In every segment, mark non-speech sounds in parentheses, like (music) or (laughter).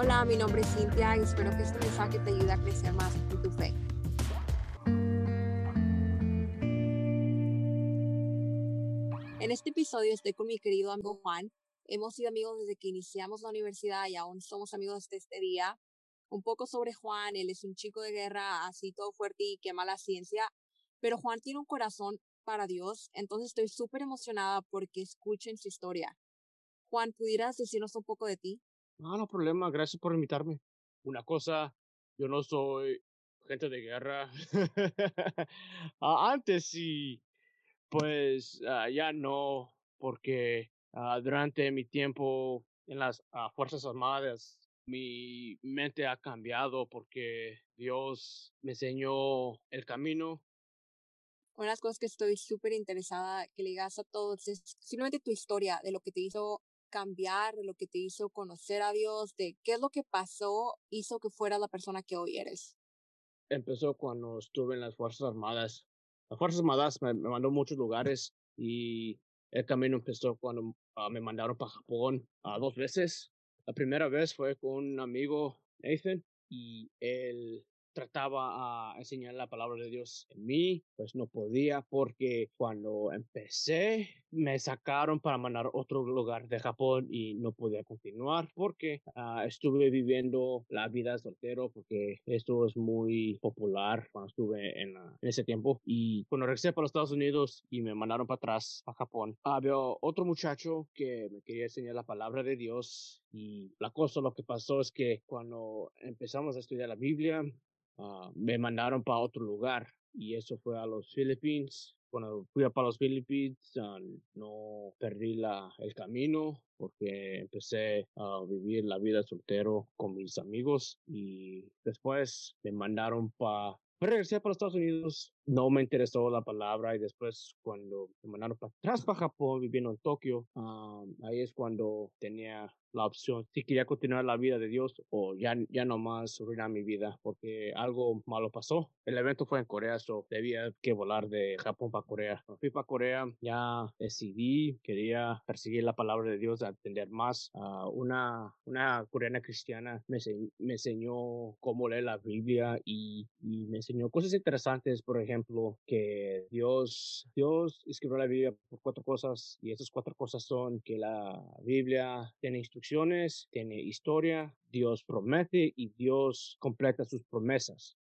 Hola, mi nombre es Cintia y espero que este mensaje te ayude a crecer más en tu fe. En este episodio estoy con mi querido amigo Juan. Hemos sido amigos desde que iniciamos la universidad y aún somos amigos hasta este día. Un poco sobre Juan, él es un chico de guerra, así todo fuerte y quema la ciencia, pero Juan tiene un corazón para Dios, entonces estoy súper emocionada porque escuchen su historia. Juan, ¿pudieras decirnos un poco de ti? No, no problema, gracias por invitarme. Una cosa, yo no soy gente de guerra. (laughs) Antes sí, pues ah, ya no, porque ah, durante mi tiempo en las Fuerzas Armadas, mi mente ha cambiado porque Dios me enseñó el camino. Una de las cosas que estoy súper interesada que le digas a todos es simplemente tu historia de lo que te hizo cambiar, lo que te hizo conocer a Dios, de qué es lo que pasó, hizo que fuera la persona que hoy eres. Empezó cuando estuve en las Fuerzas Armadas. Las Fuerzas Armadas me, mandó a muchos lugares y el camino empezó cuando ah, me mandaron para Japón a dos veces. La primera vez fue con un amigo, Nathan, y él trataba a enseñar la palabra de Dios en mí, pues no podía porque cuando empecé me sacaron para mandar a otro lugar de Japón y no podía continuar porque ah, estuve viviendo la vida soltero porque esto es muy popular cuando estuve en, en, ese tiempo. Y cuando regresé para los Estados Unidos y me mandaron para atrás a Japón había otro muchacho que me quería enseñar la palabra de Dios y la cosa lo que pasó es que cuando empezamos a estudiar la Biblia Ah, me mandaron para otro lugar y eso fue a los Philippines. Cuando fui para los Philippines ah, no perdí la, el camino porque empecé a vivir la vida soltero con mis amigos y después me mandaron para regresé para Estados Unidos, no me interesó la palabra y después cuando me mandaron para atrás para Japón, viviendo en Tokio, ah, ahí es cuando tenía la opción si quería continuar la vida de Dios o ya, ya no más arruinar mi vida porque algo malo pasó. El evento fue en Corea, so debía que volar de Japón para Corea. Fui para Corea, ya decidí, quería perseguir la palabra de Dios, atender más. a una, una coreana cristiana me, me enseñó cómo leer la Biblia y, y me enseñó cosas interesantes, por ejemplo, que Dios, Dios escribió la Biblia por cuatro cosas y esas cuatro cosas son que la Biblia tiene instrucciones, tiene historia, Dios promete y Dios completa sus promesas.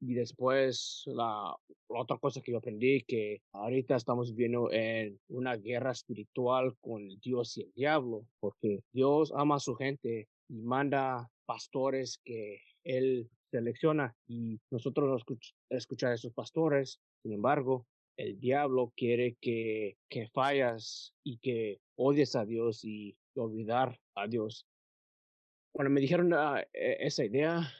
Y después la, otra cosa que yo aprendí que ahorita estamos viviendo en una guerra espiritual con Dios y el diablo, porque Dios ama a su gente y manda pastores que él selecciona y nosotros nos escuchar a esos pastores. Sin embargo, el diablo quiere que, que fallas y que odies a Dios y olvidar a Dios. Cuando me dijeron ah, e, esa idea,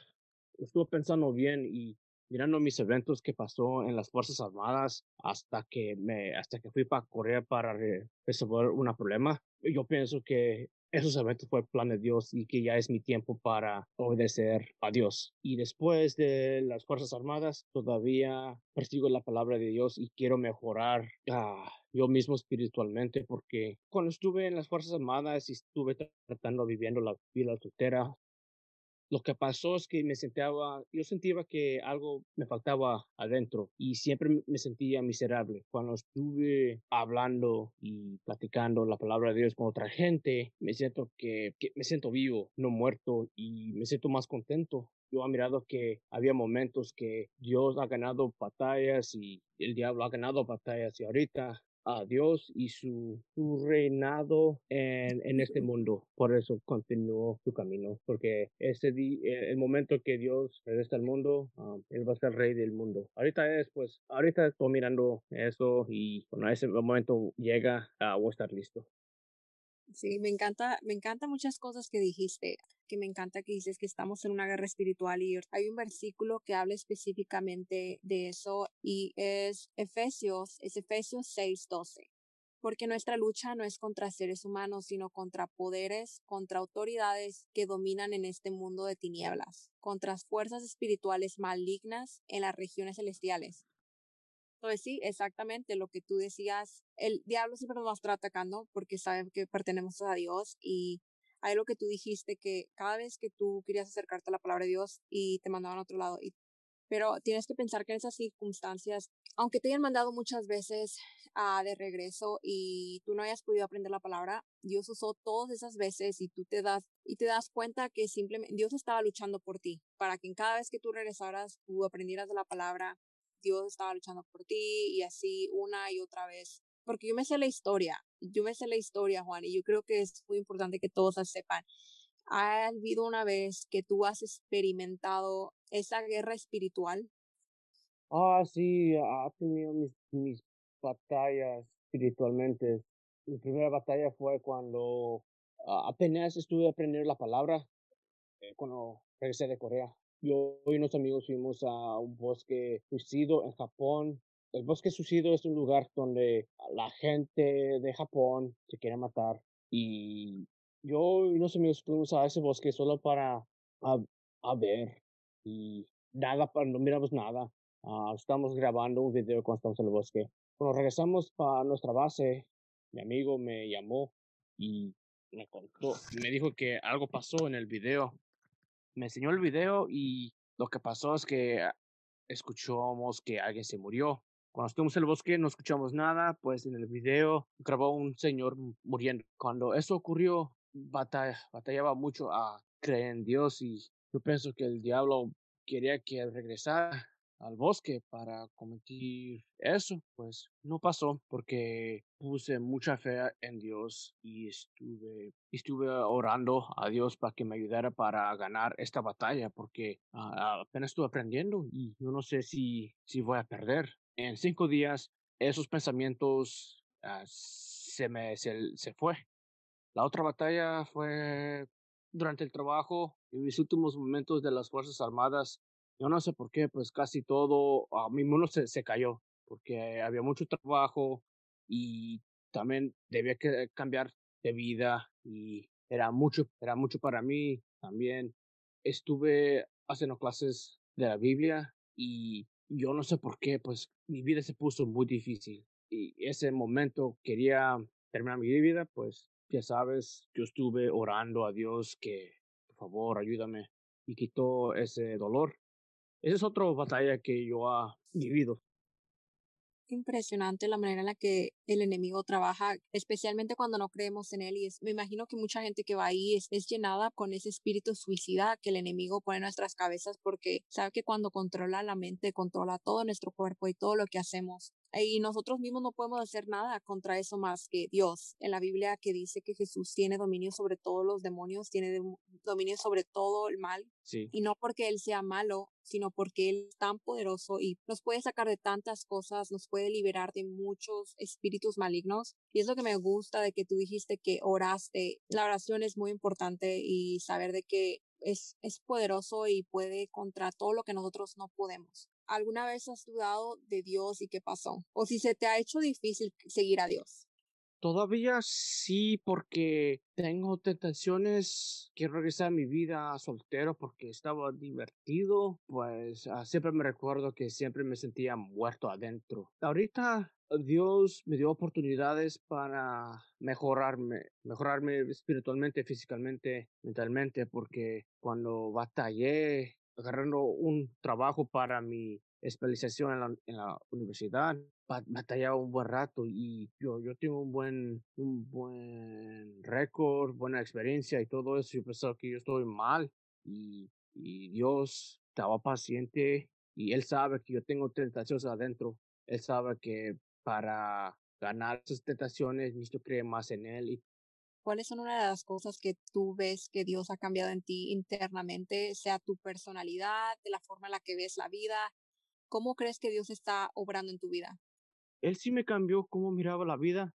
estuve pensando bien y mirando mis eventos que pasó en las Fuerzas Armadas hasta que me, hasta que fui para Corea para resolver un problema. Yo pienso que esos eventos fue el plan de Dios y que ya es mi tiempo para obedecer a Dios. Y después de las Fuerzas Armadas, todavía persigo la palabra de Dios y quiero mejorar a yo mismo espiritualmente porque cuando estuve en las Fuerzas Armadas y estuve tratando viviendo la vida soltera, lo que pasó es que me sentía, yo sentía que algo me faltaba adentro y siempre me sentía miserable. Cuando estuve hablando y platicando la palabra de Dios con otra gente, me siento que, me siento vivo, no muerto y me siento más contento yo he mirado que había momentos que Dios ha ganado batallas y el diablo ha ganado batallas y ahorita a Dios y su, su reinado en, en, este mundo. Por eso continuó su camino, porque ese día, eh, el momento que Dios regresa al mundo, um, Él va a ser rey del mundo. Ahorita es, pues, ahorita estoy mirando eso y cuando ese momento llega, voy a estar listo. Sí, me encanta, me encanta muchas cosas que dijiste, que me encanta que dices que estamos en una guerra espiritual y hay un versículo que habla específicamente de eso y es Efesios, es Efesios 6:12. Porque nuestra lucha no es contra seres humanos, sino contra poderes, contra autoridades que dominan en este mundo de tinieblas, contra fuerzas espirituales malignas en las regiones celestiales. Entonces sí, exactamente lo que tú decías, el diablo siempre nos va a estar atacando porque sabe que pertenecemos a Dios y hay lo que tú dijiste que cada vez que tú querías acercarte a la palabra de Dios y te mandaban a otro lado, y, pero tienes que pensar que en esas circunstancias, aunque te hayan mandado muchas veces uh, de regreso y tú no hayas podido aprender la palabra, Dios usó todas esas veces y tú te das y te das cuenta que simplemente Dios estaba luchando por ti, para que en cada vez que tú regresaras, tú aprendieras la palabra, Dios estaba luchando por ti y así una y otra vez. Porque yo me sé la historia, yo me sé la historia, Juan, y yo creo que es muy importante que todos la sepan. ¿Ha habido una vez que tú has experimentado esa guerra espiritual? Ah, sí, ha tenido mis, mis batallas espiritualmente. Mi primera batalla fue cuando uh, apenas estuve aprendiendo la palabra, eh, cuando regresé de Corea. Yo y unos amigos fuimos a un bosque suicidio en Japón. El bosque suicidio es un lugar donde la gente de Japón se quiere matar. Y yo y unos amigos fuimos a ese bosque solo para a, a ver. Y nada, no miramos nada. Uh, estamos grabando un video cuando estamos en el bosque. Cuando regresamos para nuestra base, mi amigo me llamó y me contó, me dijo que algo pasó en el video me enseñó el video y lo que pasó es que escuchamos que alguien se murió. Cuando estuvimos en el bosque no escuchamos nada, pues en el video grabó un señor muriendo. Cuando eso ocurrió, batalla, batallaba mucho a creer en Dios y yo pienso que el diablo quería que regresara al bosque para cometer eso, pues no pasó porque puse mucha fe en Dios y estuve, estuve orando a Dios para que me ayudara para ganar esta batalla porque uh, apenas estuve aprendiendo y yo no sé si, si voy a perder. En cinco días esos pensamientos uh, se me se, se fue. La otra batalla fue durante el trabajo, en mis últimos momentos de las Fuerzas Armadas, yo no sé por qué, pues casi todo, a mi mundo se, se cayó, porque había mucho trabajo y también debía que cambiar de vida y era mucho, era mucho para mí también. Estuve haciendo clases de la Biblia y yo no sé por qué, pues mi vida se puso muy difícil y ese momento quería terminar mi vida, pues ya sabes, yo estuve orando a Dios que por favor ayúdame y quitó ese dolor esa es otra batalla que yo ha vivido. Impresionante la manera en la que el enemigo trabaja, especialmente cuando no creemos en él. Y es, me imagino que mucha gente que va ahí es, es, llenada con ese espíritu suicida que el enemigo pone en nuestras cabezas porque sabe que cuando controla la mente, controla todo nuestro cuerpo y todo lo que hacemos. Y nosotros mismos no podemos hacer nada contra eso más que Dios. En la Biblia que dice que Jesús tiene dominio sobre todos los demonios, tiene dominio sobre todo el mal. Sí. Y no porque Él sea malo, sino porque Él es tan poderoso y nos puede sacar de tantas cosas, nos puede liberar de muchos espíritus malignos. Y es lo que me gusta de que tú dijiste que oraste. La oración es muy importante y saber de que es, es poderoso y puede contra todo lo que nosotros no podemos. ¿Alguna vez has dudado de Dios y qué pasó? O si se te ha hecho difícil seguir a Dios. Todavía sí, porque tengo tentaciones. Quiero regresar a mi vida soltero porque estaba divertido. Pues uh, siempre me recuerdo que siempre me sentía muerto adentro. Ahorita Dios me dio oportunidades para mejorarme, mejorarme espiritualmente, físicamente, mentalmente, porque cuando batallé agarrando un trabajo para mi especialización en la, en la universidad, batallaba un buen rato y yo, yo tengo un buen, un buen récord, buena experiencia y todo eso. Yo pensaba que yo estoy mal y, y Dios estaba paciente y Él sabe que yo tengo tentaciones adentro. Él sabe que para ganar esas tentaciones necesito creer más en Él y ¿Cuáles son una de las cosas que tú ves que Dios ha cambiado en ti internamente, sea tu personalidad, de la forma en la que ves la vida? ¿Cómo crees que Dios está obrando en tu vida? Él sí me cambió cómo miraba la vida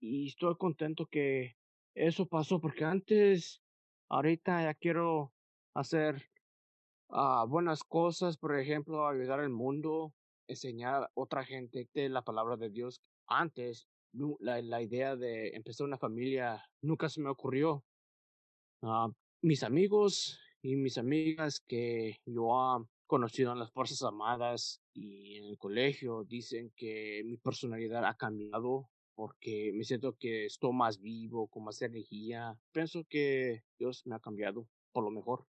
y estoy contento que eso pasó porque antes, ahorita ya quiero hacer uh, buenas cosas, por ejemplo, ayudar al mundo, enseñar a otra gente de la palabra de Dios. Antes la, idea de empezar una familia nunca se me ocurrió. Uh, mis amigos y mis amigas que yo he conocido en las Fuerzas Armadas y en el colegio dicen que mi personalidad ha cambiado porque me siento que estoy más vivo, con más energía. Pienso que Dios me ha cambiado por lo mejor.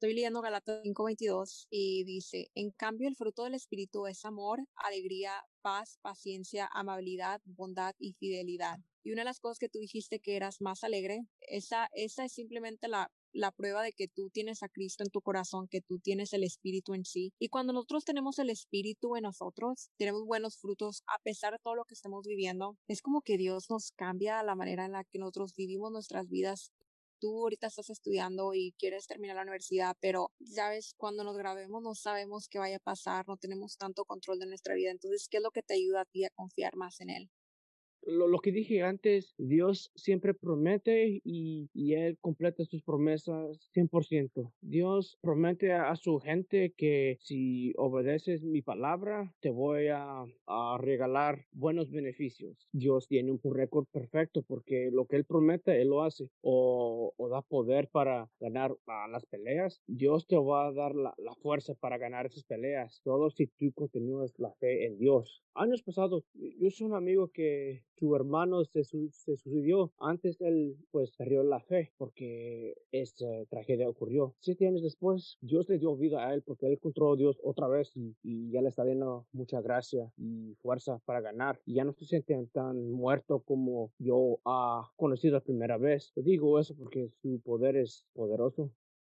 Estoy leyendo Galatas 5:22 y dice, en cambio el fruto del Espíritu es amor, alegría, paz, paciencia, amabilidad, bondad y fidelidad. Y una de las cosas que tú dijiste que eras más alegre, esa, es simplemente la, la prueba de que tú tienes a Cristo en tu corazón, que tú tienes el Espíritu en sí. Y cuando nosotros tenemos el Espíritu en nosotros, tenemos buenos frutos a pesar de todo lo que estamos viviendo. Es como que Dios nos cambia la manera en la que nosotros vivimos nuestras vidas. Tú ahorita estás estudiando y quieres terminar la universidad, pero sabes, cuando nos grabemos no sabemos qué vaya a pasar, no tenemos tanto control de nuestra vida. Entonces, ¿qué es lo que te ayuda a ti a confiar más en Él? Lo, lo, que dije antes, Dios siempre promete y, y Él completa sus promesas 100%. Dios promete a, su gente que si obedeces mi palabra, te voy a, a regalar buenos beneficios. Dios tiene un récord perfecto porque lo que Él promete, Él lo hace. O, o da poder para ganar las peleas. Dios te va a dar la, la fuerza para ganar esas peleas. Todo si tú continúas la fe en Dios. Años pasados, yo soy un amigo que su hermano se, se sucedió. Antes él pues perdió la fe porque esta tragedia ocurrió. Siete años después, Dios le dio vida a él porque él encontró a Dios otra vez y, ya le está dando mucha gracia y fuerza para ganar. Y ya no se siente tan muerto como yo ha conocido la primera vez. digo eso porque su poder es poderoso.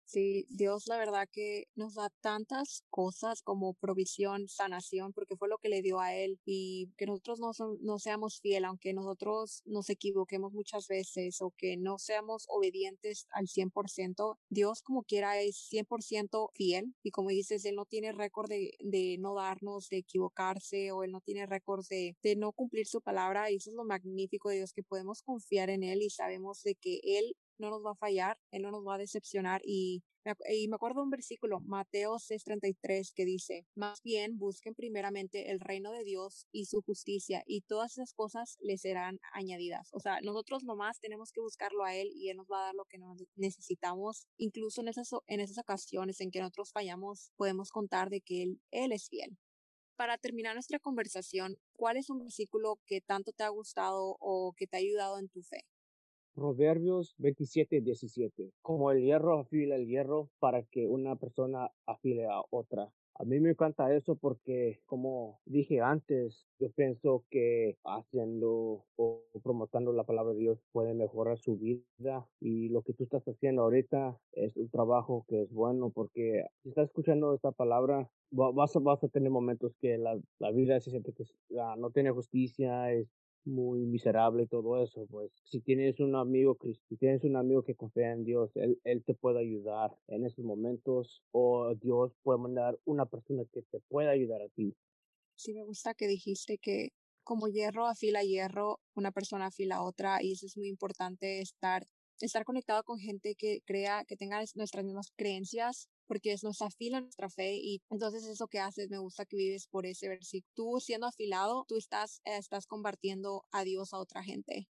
Sí, Dios la verdad que nos da tantas cosas como provisión, sanación, porque fue lo que le dio a Él y que nosotros no, no seamos fiel, aunque nosotros nos equivoquemos muchas veces o que no seamos obedientes al 100%, Dios como quiera es 100% fiel y como dices, Él no tiene récord de, de no darnos, de equivocarse o Él no tiene récord de, de no cumplir su palabra y eso es lo magnífico de Dios, que podemos confiar en Él y sabemos de que Él no nos va a fallar, Él no nos va a decepcionar. Y, y me acuerdo un versículo, Mateo 6:33, que dice, más bien busquen primeramente el reino de Dios y su justicia, y todas esas cosas les serán añadidas. O sea, nosotros nomás tenemos que buscarlo a Él y Él nos va a dar lo que necesitamos. Incluso en esas, en esas ocasiones en que nosotros fallamos, podemos contar de que Él, Él es fiel. Para terminar nuestra conversación, ¿cuál es un versículo que tanto te ha gustado o que te ha ayudado en tu fe? Proverbios 27, 17. Como el hierro afila el hierro para que una persona afile a otra. A mí me encanta eso porque, como dije antes, yo pienso que haciendo o promocionando la palabra de Dios puede mejorar su vida y lo que tú estás haciendo ahorita es un trabajo que es bueno porque si estás escuchando esta palabra vas a, vas a tener momentos que la, la vida se siente que no tiene justicia, es muy miserable y todo eso, pues si tienes un amigo, si tienes un amigo que confía en Dios, él, él te puede ayudar en esos momentos o Dios puede mandar una persona que te pueda ayudar a ti. Sí, me gusta que dijiste que como hierro afila hierro, una persona afila otra y eso es muy importante estar estar conectado con gente que crea, que tenga nuestras mismas creencias, porque es nuestra fila, nuestra fe, y entonces eso que haces, me gusta que vives por ese versículo. Tú siendo afilado, tú estás, estás compartiendo a Dios a otra gente.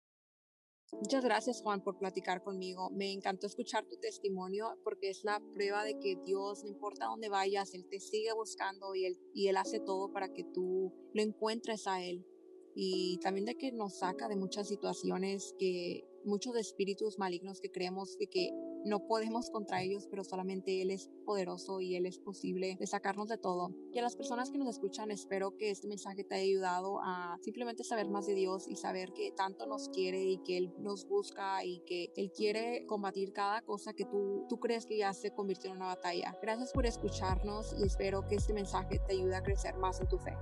Muchas gracias Juan por platicar conmigo. Me encantó escuchar tu testimonio porque es la prueba de que Dios, no importa dónde vayas, Él te sigue buscando y Él, y él hace todo para que tú lo encuentres a Él. Y también de que nos saca de muchas situaciones que muchos espíritus malignos que creemos de que no podemos contra ellos, pero solamente Él es poderoso y Él es posible de sacarnos de todo. Y a las personas que nos escuchan, espero que este mensaje te haya ayudado a simplemente saber más de Dios y saber que tanto nos quiere y que Él nos busca y que Él quiere combatir cada cosa que tú, tú crees que ya se convirtió en una batalla. Gracias por escucharnos y espero que este mensaje te ayude a crecer más en tu fe.